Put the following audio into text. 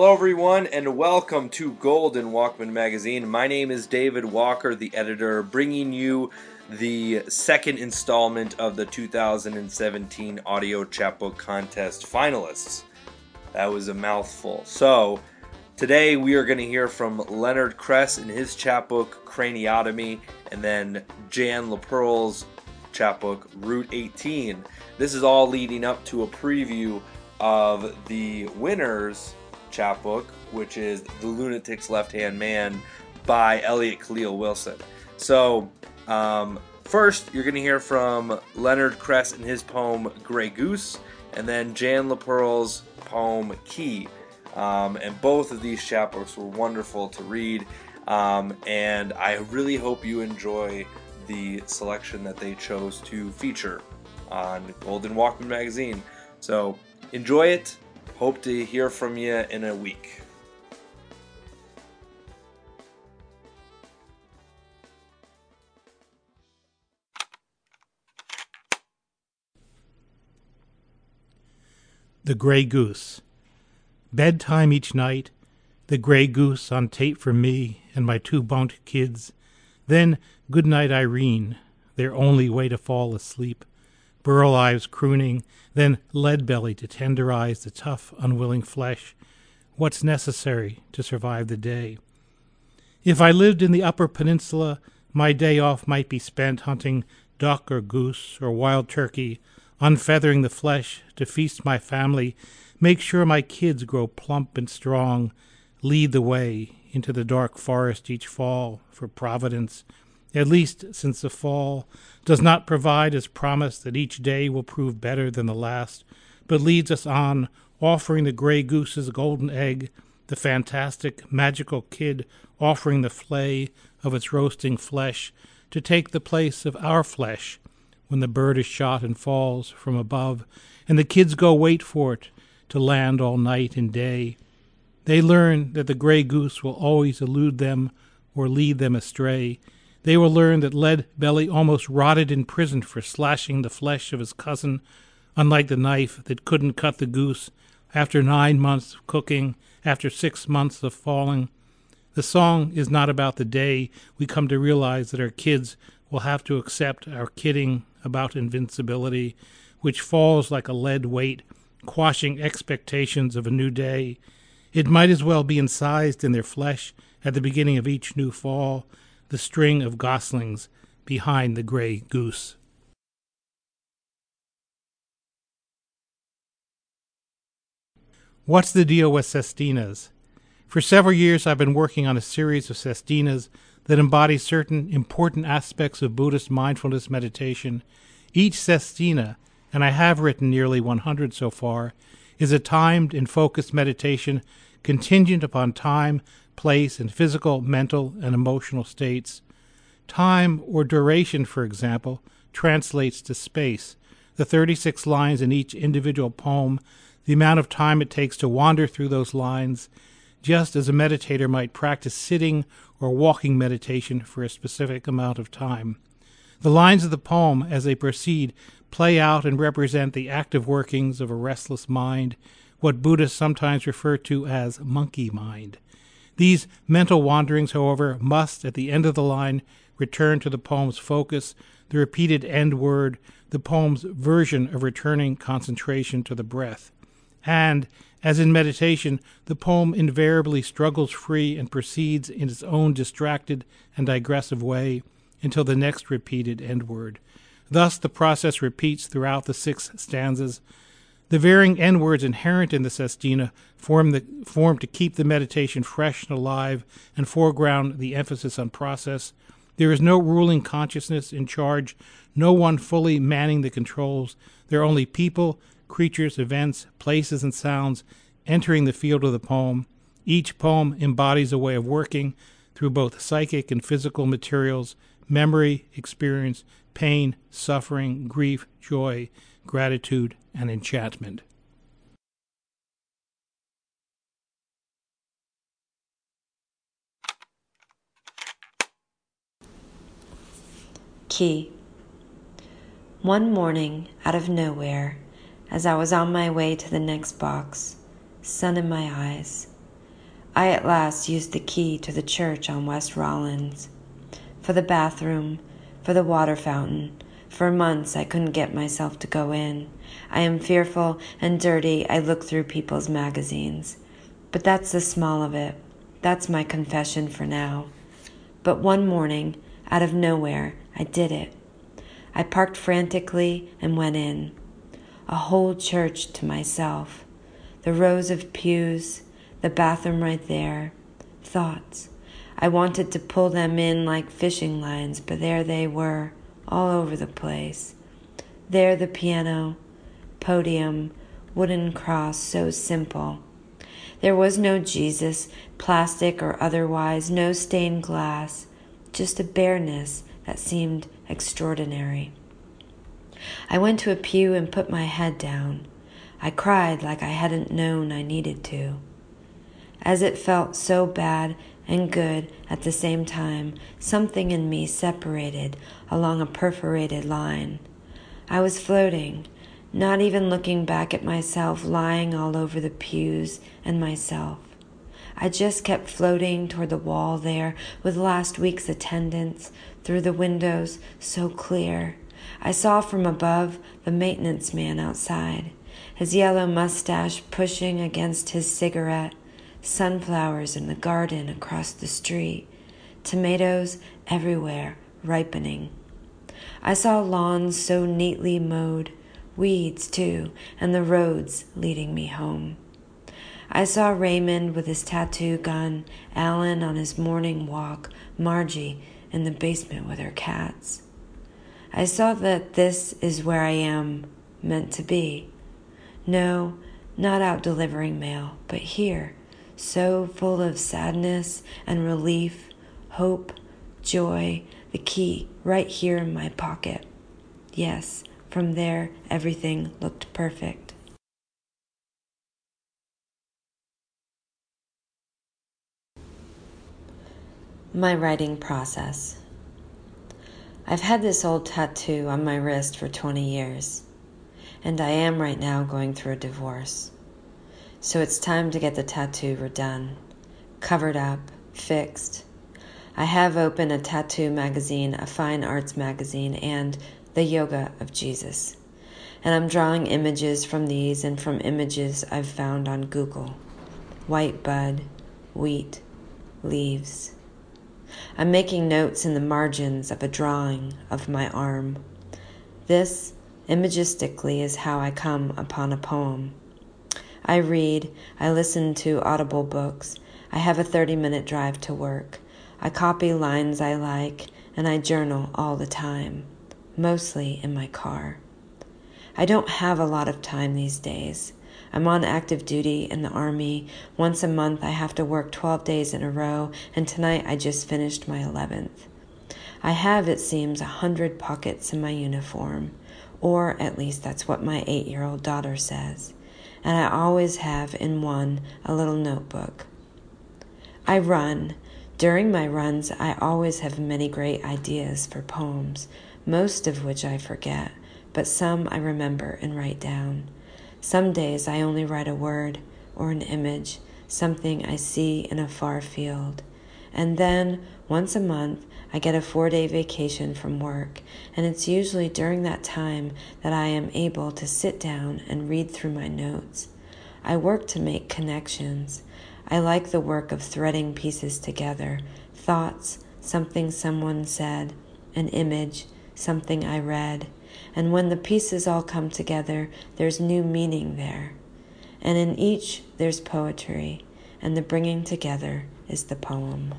Hello, everyone, and welcome to Golden Walkman Magazine. My name is David Walker, the editor, bringing you the second installment of the 2017 Audio Chapbook Contest finalists. That was a mouthful. So, today we are going to hear from Leonard Kress in his chapbook Craniotomy, and then Jan LaPerle's chapbook Route 18. This is all leading up to a preview of the winners chapbook, which is The Lunatic's Left Hand Man by Eliot Khalil Wilson. So, um, first, you're going to hear from Leonard Kress in his poem Grey Goose, and then Jan LaPerle's poem Key. Um, and both of these chapbooks were wonderful to read. Um, and I really hope you enjoy the selection that they chose to feature on Golden Walkman magazine. So enjoy it. Hope to hear from you in a week. The Grey Goose. Bedtime each night, the grey goose on tape for me and my two bunked kids. Then, good night, Irene, their only way to fall asleep. Burl Ives crooning, then Lead Belly to tenderize the tough, unwilling flesh. What's necessary to survive the day? If I lived in the Upper Peninsula, my day off might be spent hunting duck or goose or wild turkey, unfeathering the flesh to feast my family, make sure my kids grow plump and strong, lead the way into the dark forest each fall for Providence, at least since the fall does not provide as promise that each day will prove better than the last, but leads us on, offering the gray goose's golden egg, the fantastic, magical kid offering the flay of its roasting flesh to take the place of our flesh when the bird is shot and falls from above, and the kids go wait for it to land all night and day. They learn that the gray goose will always elude them or lead them astray. They will learn that Lead Belly almost rotted in prison for slashing the flesh of his cousin, unlike the knife that couldn't cut the goose after nine months of cooking, after six months of falling. The song is not about the day we come to realize that our kids will have to accept our kidding about invincibility, which falls like a lead weight, quashing expectations of a new day. It might as well be incised in their flesh at the beginning of each new fall, the string of goslings behind the gray goose. What's the deal with sestinas? For several years, I've been working on a series of sestinas that embody certain important aspects of Buddhist mindfulness meditation. Each sestina, and I have written nearly 100 so far, is a timed and focused meditation contingent upon time, place, and physical, mental, and emotional states. Time or duration, for example, translates to space. The 36 lines in each individual poem, the amount of time it takes to wander through those lines, just as a meditator might practice sitting or walking meditation for a specific amount of time. The lines of the poem, as they proceed, play out and represent the active workings of a restless mind, what Buddhists sometimes refer to as monkey mind. These mental wanderings, however, must, at the end of the line, return to the poem's focus, the repeated end word, the poem's version of returning concentration to the breath. And, as in meditation, the poem invariably struggles free and proceeds in its own distracted and digressive way until the next repeated end word. Thus, the process repeats throughout the six stanzas. The varying end words inherent in the sestina form, the, form to keep the meditation fresh and alive and foreground the emphasis on process. There is no ruling consciousness in charge, no one fully manning the controls. There are only people, creatures, events, places, and sounds entering the field of the poem. Each poem embodies a way of working through both psychic and physical materials, memory, experience, pain, suffering, grief, joy, gratitude, and enchantment. Key. One morning, out of nowhere, as I was on my way to the next box, sun in my eyes, I at last used the key to the church on West Rollins. For the bathroom, for the water fountain, for months I couldn't get myself to go in. I am fearful and dirty. I look through people's magazines. But that's the small of it. That's my confession for now. But one morning, out of nowhere, I did it. I parked frantically and went in. A whole church to myself. The rows of pews, the bathroom right there. Thoughts. I wanted to pull them in like fishing lines, but there they were, all over the place. There the piano, podium, wooden cross, so simple. There was no Jesus, plastic or otherwise, no stained glass, just a bareness that seemed extraordinary. I went to a pew and put my head down. I cried like I hadn't known I needed to. As it felt so bad and good at the same time, something in me separated along a perforated line. I was floating, not even looking back at myself lying all over the pews and myself. I just kept floating toward the wall there with last week's attendance through the windows so clear. I saw from above the maintenance man outside, his yellow mustache pushing against his cigarette, sunflowers in the garden across the street, tomatoes everywhere ripening. I saw lawns so neatly mowed, weeds too, and the roads leading me home. I saw Raymond with his tattoo gun, Alan on his morning walk, Margie in the basement with her cats. I saw that this is where I am meant to be. No, not out delivering mail, but here, so full of sadness and relief, hope, joy, the key right here in my pocket. Yes, from there everything looked perfect. My writing process. I've had this old tattoo on my wrist for 20 years, and I am right now going through a divorce. So it's time to get the tattoo redone, covered up, fixed. I have opened a tattoo magazine, a fine arts magazine, and the Yoga of Jesus. And I'm drawing images from these and from images I've found on Google white bud, wheat, leaves. I'm making notes in the margins of a drawing of my arm. This, imagistically, is how I come upon a poem. I read, I listen to audible books, I have a 30 minute drive to work, I copy lines I like, and I journal all the time, mostly in my car. I don't have a lot of time these days. I'm on active duty in the Army. Once a month, I have to work 12 days in a row, and tonight I just finished my 11th. I have, it seems, a hundred pockets in my uniform, or at least that's what my eight year old daughter says, and I always have in one a little notebook. I run. During my runs, I always have many great ideas for poems, most of which I forget, but some I remember and write down. Some days I only write a word or an image, something I see in a far field. And then, once a month, I get a four day vacation from work, and it's usually during that time that I am able to sit down and read through my notes. I work to make connections. I like the work of threading pieces together thoughts, something someone said, an image, something I read. And when the pieces all come together, there's new meaning there. And in each, there's poetry, and the bringing together is the poem.